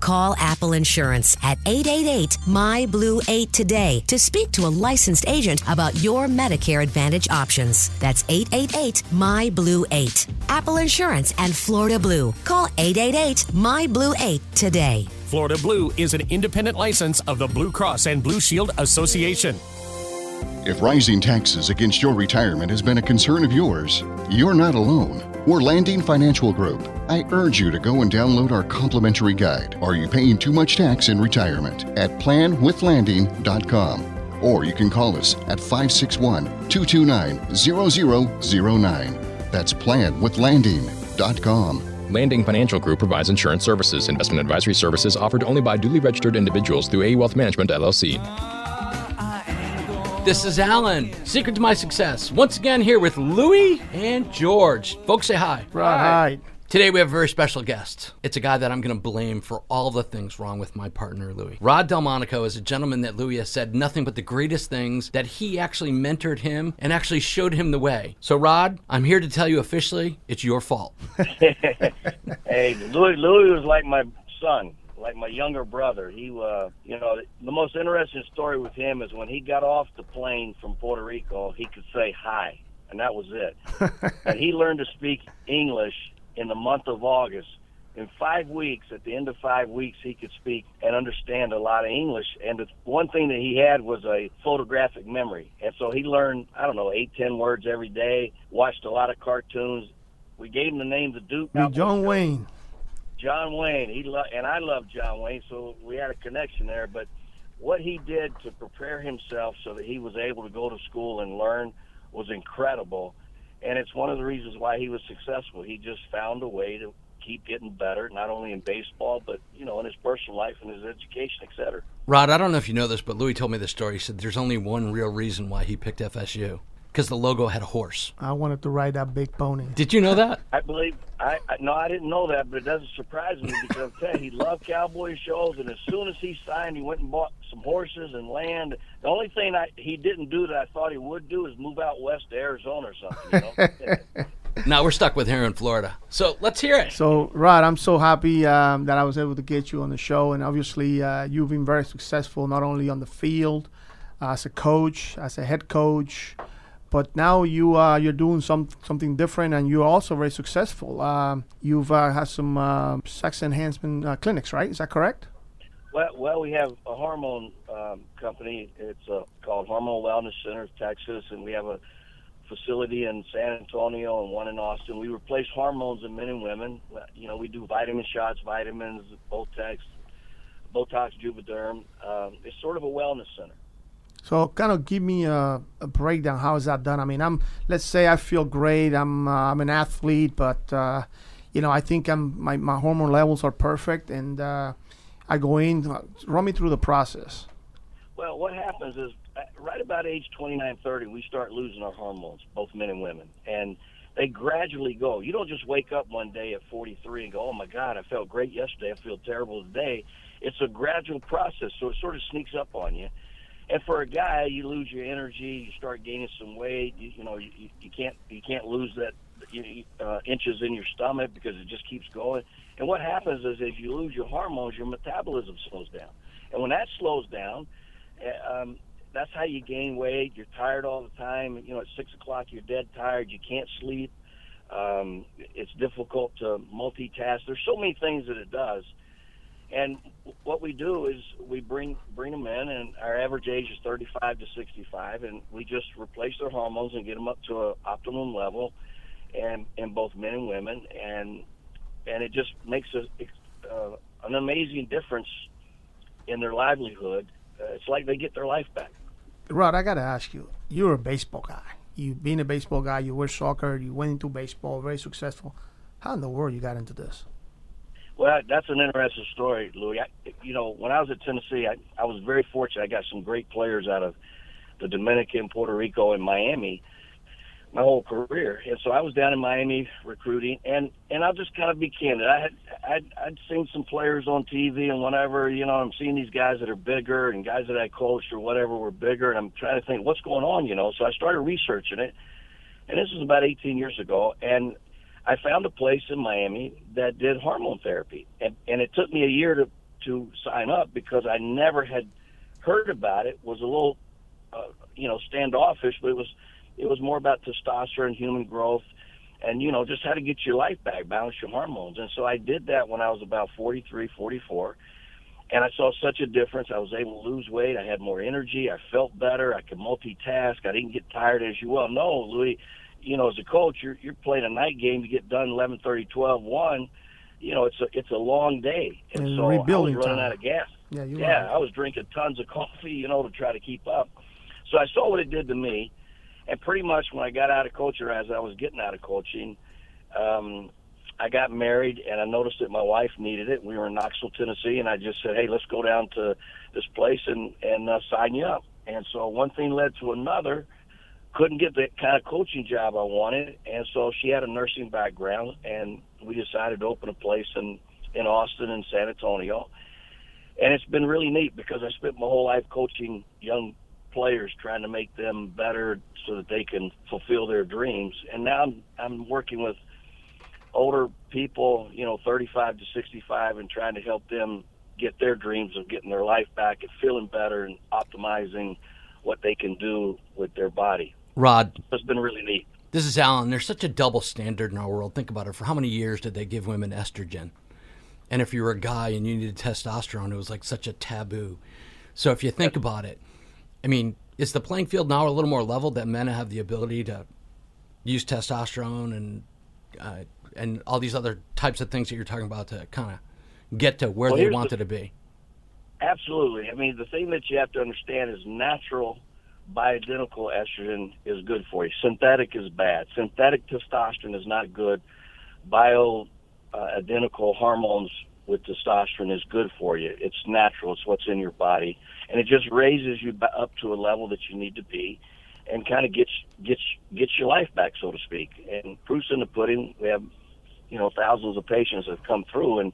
Call Apple Insurance at 888 My Blue 8 today to speak to a licensed agent about your Medicare Advantage options. That's 888 My Blue 8. Apple Insurance and Florida Blue. Call 888 My Blue 8 today.
Florida Blue is an independent license of the Blue Cross and Blue Shield Association.
If rising taxes against your retirement has been a concern of yours, you're not alone. We're Landing Financial Group. I urge you to go and download our complimentary guide, Are You Paying Too Much Tax in Retirement? at planwithlanding.com. Or you can call us at 561 229 0009. That's planwithlanding.com.
Landing Financial Group provides insurance services. Investment advisory services offered only by duly registered individuals through AE Wealth Management LLC.
This is Allen, Secret to My Success. Once again, here with Louie and George. Folks, say hi.
Right.
Today, we have a very special guest. It's a guy that I'm going to blame for all the things wrong with my partner, Louie. Rod Delmonico is a gentleman that Louie has said nothing but the greatest things, that he actually mentored him and actually showed him the way. So, Rod, I'm here to tell you officially it's your fault.
hey, Luis, Luis was like my son, like my younger brother. He, uh, you know, the most interesting story with him is when he got off the plane from Puerto Rico, he could say hi, and that was it. and he learned to speak English in the month of August. In five weeks, at the end of five weeks, he could speak and understand a lot of English. And the one thing that he had was a photographic memory. And so he learned, I don't know, eight, ten words every day, watched a lot of cartoons. We gave him the name the Duke.
Hey, John Wayne.
John Wayne. He lo- and I love John Wayne, so we had a connection there. But what he did to prepare himself so that he was able to go to school and learn was incredible. And it's one of the reasons why he was successful. He just found a way to keep getting better, not only in baseball, but you know, in his personal life and his education, et cetera.
Rod, I don't know if you know this, but Luis told me this story. He said there's only one real reason why he picked FSU because the logo had a horse.
I wanted to ride that big pony.
Did you know that?
I believe I, I no, I didn't know that, but it doesn't surprise me because I tell you, he loved cowboy shows, and as soon as he signed, he went and bought some horses and land. The only thing I, he didn't do that I thought he would do is move out west to Arizona or something. You know?
now we're stuck with here in Florida, so let's hear it.
So, Rod, I'm so happy um, that I was able to get you on the show, and obviously, uh, you've been very successful not only on the field, uh, as a coach, as a head coach, but now you uh, you're doing some something different, and you're also very successful. Um, you've uh, had some uh, sex enhancement uh, clinics, right? Is that correct?
Well, well, we have a hormone um, company. It's uh, called Hormone Wellness Center of Texas, and we have a facility in San Antonio and one in Austin. We replace hormones in men and women. You know, we do vitamin shots, vitamins, Botox, Botox, Juvederm. Um, it's sort of a wellness center.
So, kind of give me a, a, breakdown. How is that done? I mean, I'm let's say I feel great. I'm uh, I'm an athlete, but uh, you know, I think I'm my, my hormone levels are perfect, and uh, I go in. Run me through the process.
Well, what happens is uh, right about age 29, 30, we start losing our hormones, both men and women, and they gradually go. You don't just wake up one day at 43 and go, "Oh my God, I felt great yesterday. I feel terrible today." It's a gradual process, so it sort of sneaks up on you and for a guy, you lose your energy, you start gaining some weight. You, you know, you, you can't you can't lose that uh, inches in your stomach because it just keeps going. And what happens is, if you lose your hormones, your metabolism slows down, and when that slows down, eh, um, that's how you gain weight. You're tired all the time. You know, at six o'clock, you're dead tired. You can't sleep. Um, it's difficult to multitask. There's so many things that it does and what we do is we bring bring them in, and our average age is 35 to 65, and we just replace their hormones and get them up to an optimum level, and in both men and women, and and it just makes a, uh, an amazing difference in their livelihood. Uh, it's like they get their life back.
Rod, I gotta ask you. You're a baseball guy. You being a baseball guy, you were soccer. You went into baseball, very successful. How in the world you got into this?
Well, that's an interesting story, Luis. You know, when I was at Tennessee, I, I was very fortunate. I got some great players out of the Dominican, Puerto Rico, and Miami my whole career. And so I was down in Miami recruiting, and and I'll just kind of be candid. I had I'd, I'd seen some players on TV and whatever. You know, I'm seeing these guys that are bigger and guys that I coached or whatever were bigger, and I'm trying to think what's going on. You know, so I started researching it, and this was about 18 years ago, and I found a place in Miami that did hormone therapy, and and it took me a year to to sign up because I never had heard about it. Was a little, uh, you know, standoffish, but it was it was more about testosterone, human growth, and you know just how to get your life back, balance your hormones. And so I did that when I was about 43, 44, and I saw such a difference. I was able to lose weight. I had more energy. I felt better. I could multitask. I didn't get tired, as you well know, Luis. You know, as a coach, you're you're playing a night game. You get done 11:30, 12, 1. You know, it's a it's a long day, and,
And
so I was
rebuilding
running
time.
out of gas.
Yeah, you
yeah. I was drinking tons of coffee, you know, to try to keep up. So I saw what it did to me, and pretty much when I got out of coaching, as I was getting out of coaching, um, I got married, and I noticed that my wife needed it. We were in Knoxville, Tennessee, and I just said, "Hey, let's go down to this place and and uh, sign you up." And so one thing led to another. Couldn't get the kind of coaching job I wanted, and so she had a nursing background, and we decided to open a place in in Austin and San Antonio and it's been really neat because I spent my whole life coaching young players, trying to make them better so that they can fulfill their dreams. And now I'm I'm working with older people, you know, 35 to 65, and trying to help them get their dreams of getting their life back and feeling better and optimizing what they can do with their body.
Rod,
It's been really neat.
this is Allen. There's such a double standard in our world. Think about it. For how many years did they give women estrogen? And if you were a guy and you needed testosterone, it was like such a taboo. So if you think about it, I mean, is the playing field now a little more level that men have the ability to use testosterone and uh, and all these other types of things that you're talking about to kind of get to where
Well,
they wanted
the-
to be?
Absolutely. I mean, the thing that you have to understand is natural bioidentical estrogen is good for you. Synthetic is bad. Synthetic testosterone is not good. Bio uh, identical hormones with testosterone is good for you. It's natural. It's what's in your body, and it just raises you up to a level that you need to be, and kind of gets gets gets your life back, so to speak. And proofs in the pudding. We have, you know, thousands of patients have come through, and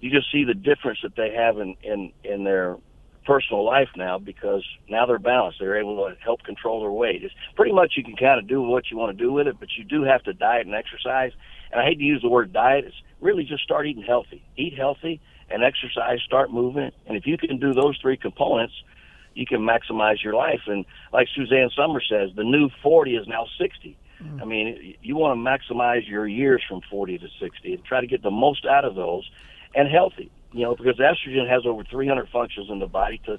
you just see the difference that they have in in in their personal life now because now they're balanced. They're able to help control their weight. It's pretty much you can kind of do what you want to do with it, but you do have to diet and exercise. And I hate to use the word diet. It's really just start eating healthy. Eat healthy and exercise. Start moving. And if you can do those three components, you can maximize your life. And like Suzanne Somers says, the new 40 is now 60. Mm. I mean, you want to maximize your years from 40 to 60 and try to get the most out of those and healthy. You know, because estrogen has over 300 functions in the body. To,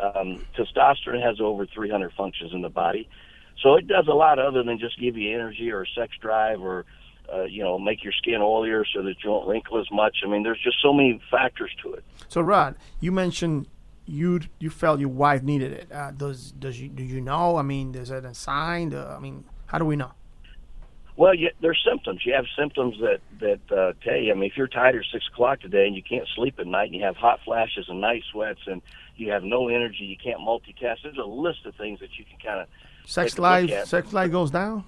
um, testosterone has over 300 functions in the body. So it does a lot other than just give you energy or sex drive or, uh, you know, make your skin oilier so that you don't wrinkle as much. I mean, there's just so many factors to it.
So, Rod, you mentioned you you felt your wife needed it. Uh, does does you do you know? I mean, is it a sign? Uh, I mean, how do we know?
Well, you, there's symptoms. You have symptoms that that uh, tell you. I mean, if you're tired at six o'clock today and you can't sleep at night, and you have hot flashes and night sweats, and you have no energy, you can't multitask. There's a list of things that you can kind of
Sex
take a look
life, sex life goes down.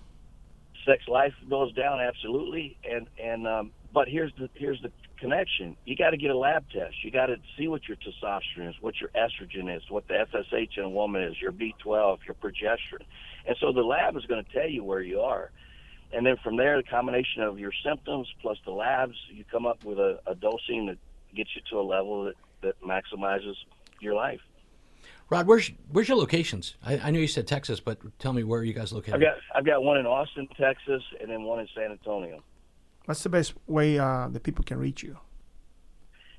sex life goes down absolutely and and um but here's the here's the connection you got to get a lab test you got to see what your testosterone is what your estrogen is what the fsh in a woman is your b12 your progesterone and so the lab is going to tell you where you are and then from there the combination of your symptoms plus the labs you come up with a, a dosing that gets you to a level that that maximizes your life
Rod, where's where's your locations? I, I know you said Texas, but tell me where are you guys located?
i've got i've got one in austin texas and then one in san antonio
What's the best way uh, that people can reach you?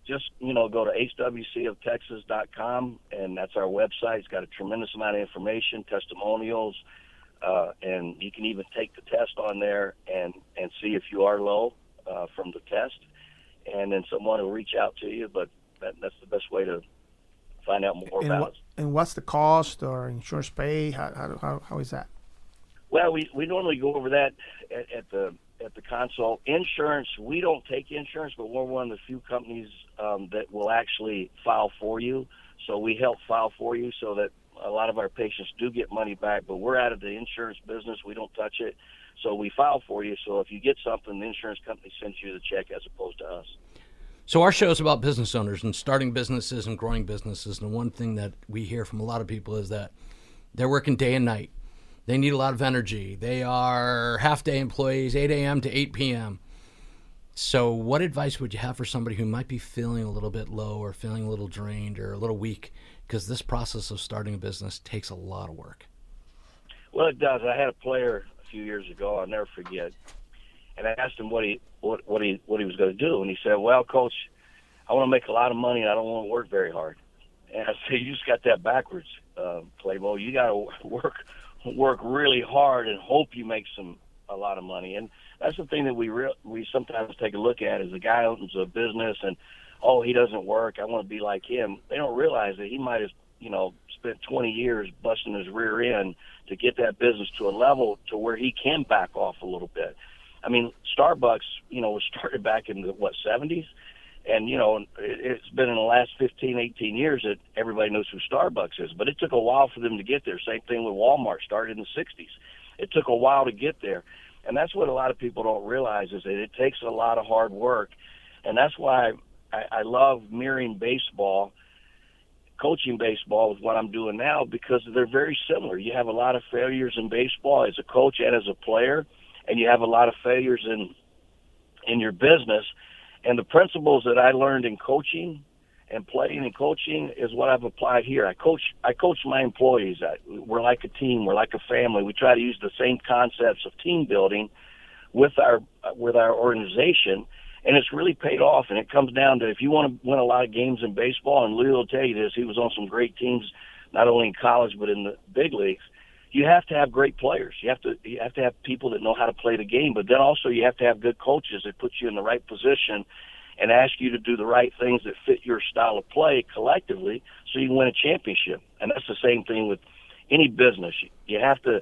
just you know go to hwcoftexas.com and that's our website it's got a tremendous amount of information testimonials uh, and you can even take the test on there and and see if you are low uh, from the test and then someone will reach out to you but that, that's the best way to find out more
And,
about
what,
it.
and what's the cost or insurance pay? How, how, how, how is that?
Well, we we normally go over that at, at the at the consult. Insurance, we don't take insurance, but we're one of the few companies um, that will actually file for you. So we help file for you so that a lot of our patients do get money back. But we're out of the insurance business; we don't touch it. So we file for you. So if you get something, the insurance company sends you the check as opposed to us.
So our show is about business owners and starting businesses and growing businesses. And the one thing that we hear from a lot of people is that they're working day and night. They need a lot of energy. They are half day employees, 8 a.m. to 8 p.m. So, what advice would you have for somebody who might be feeling a little bit low or feeling a little drained or a little weak? Because this process of starting a business takes a lot of work.
Well, it does. I had a player a few years ago. I'll never forget. And I asked him what he what what he what he was going to do, and he said, "Well, coach, I want to make a lot of money, and I don't want to work very hard." And I said, "You just got that backwards, uh, Playboy. You got to work work really hard and hope you make some a lot of money." And that's the thing that we re- we sometimes take a look at is a guy opens a business and oh he doesn't work. I want to be like him. They don't realize that he might have you know spent 20 years busting his rear end to get that business to a level to where he can back off a little bit. I mean, Starbucks, you know, was started back in the what 70s, and you know, it, it's been in the last 15, 18 years that everybody knows who Starbucks is. But it took a while for them to get there. Same thing with Walmart, started in the 60s. It took a while to get there, and that's what a lot of people don't realize is that it takes a lot of hard work, and that's why I, I love mirroring baseball coaching baseball with what I'm doing now because they're very similar. You have a lot of failures in baseball as a coach and as a player, and you have a lot of failures in in your business. And the principles that I learned in coaching and playing and coaching is what I've applied here. I coach I coach my employees. I, we're like a team. We're like a family. We try to use the same concepts of team building with our with our organization and it's really paid off. And it comes down to if you want to win a lot of games in baseball, and Luis will tell you this, he was on some great teams, not only in college but in the big leagues. You have to have great players. You have to you have to have people that know how to play the game, but then also you have to have good coaches that put you in the right position and ask you to do the right things that fit your style of play collectively, so you can win a championship. And that's the same thing with any business. You have to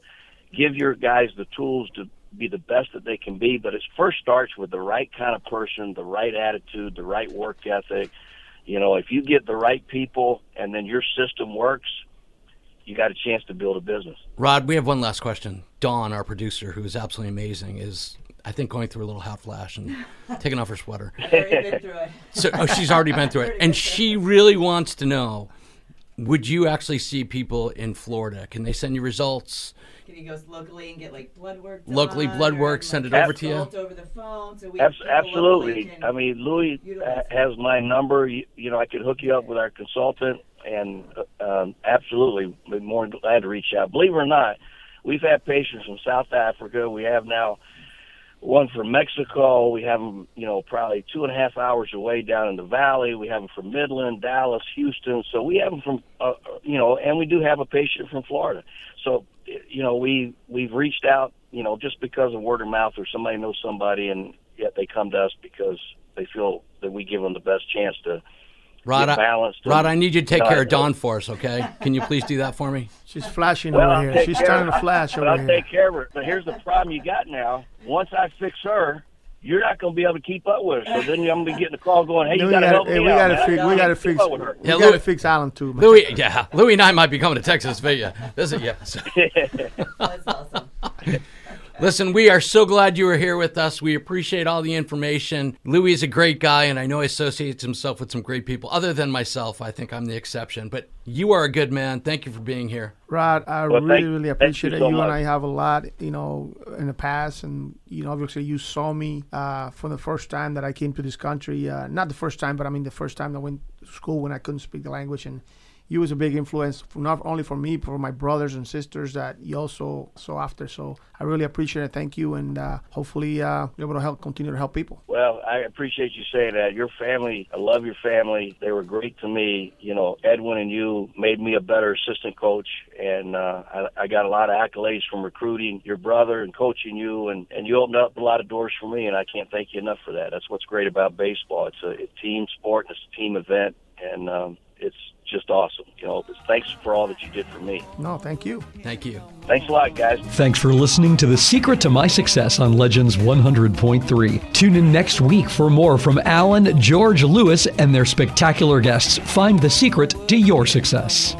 give your guys the tools to be the best that they can be. But it first starts with the right kind of person, the right attitude, the right work ethic. You know, if you get the right people and then your system works, you got a chance to build a business.
Rod, we have one last question. Dawn, our producer, who is absolutely amazing, is I think going through a little hot flash and taking off her sweater. So, oh, she's already been through it, and she really wants to know: Would you actually see people in Florida? Can they send you results?
Can you go locally and get like blood work?
Locally, blood
or,
work,
like,
send it over to you?
consult Over the phone, so we
Abs- absolutely. I mean, Luis has my number. You, you know, I could hook you up with our consultant, and uh, um, absolutely, be more than glad to reach out. Believe it or not, we've had patients from South Africa. We have now one from Mexico. We have them, you know, probably two and a half hours away down in the valley. We have them from Midland, Dallas, Houston. So we have them from, uh, you know, and we do have a patient from Florida. So, you know, we we've reached out, you know, just because of word of mouth or somebody knows somebody, and yet they come to us because they feel that we give them the best chance to
Rod,
get
I,
balanced.
Rod,
and-
I need you to take care of Dawn for us, okay? Can you please do that for me?
She's flashing
Well,
over
I'll
here. She's starting to flash
but
over
I'll
here.
take care of her. But here's the problem you got now. Once I fix her, you're not going to be able to keep up with her. So then I'm going to be getting a call going, "Hey,
Then
you
we
got to
gotta,
help
hey,
me
we
out."
gotta
man.
fix.
I
We gotta fix.
up with her.
We
Yeah,
gotta
Luis-
fix Allen too. man.
Luis, yeah, Luis and I might be coming to Texas to visit you. Visit you. So-
That's awesome.
Listen, we are so glad you were here with us. We appreciate all the information. Luis is a great guy, and I know he associates himself with some great people. Other than myself, I think I'm the exception. But you are a good man. Thank you for being here.
Rod, I
Well,
really,
thank-
really appreciate
you
it.
so
You and. I have a lot, you know, in the past, and you know, obviously, you saw me uh, from the first time that I came to this country. Uh, not the first time, but I mean the first time I went to school when I couldn't speak the language, and you was a big influence, not only for me, but for my brothers and sisters that you also saw after. So I really appreciate it. Thank you, and uh, hopefully, uh, be able to help continue to help people.
Well, I appreciate you saying that. Your family, I love your family. They were great to me. You know, Edwin and you made me a better assistant coach, and uh, I, I got a lot of accolades from recruiting your brother and coaching you, and and you opened up a lot of doors for me, and I can't thank you enough for that. That's what's great about baseball. It's a, a team sport, and it's a team event, and um, it's just awesome. You know, thanks for all that you did for me.
No, thank you.
Thank you.
Thanks a lot, guys.
Thanks for listening to The Secret to My Success on Legends 100.3. Tune in next week for more from Allen, George, Luis, and their spectacular guests. Find the secret to your success.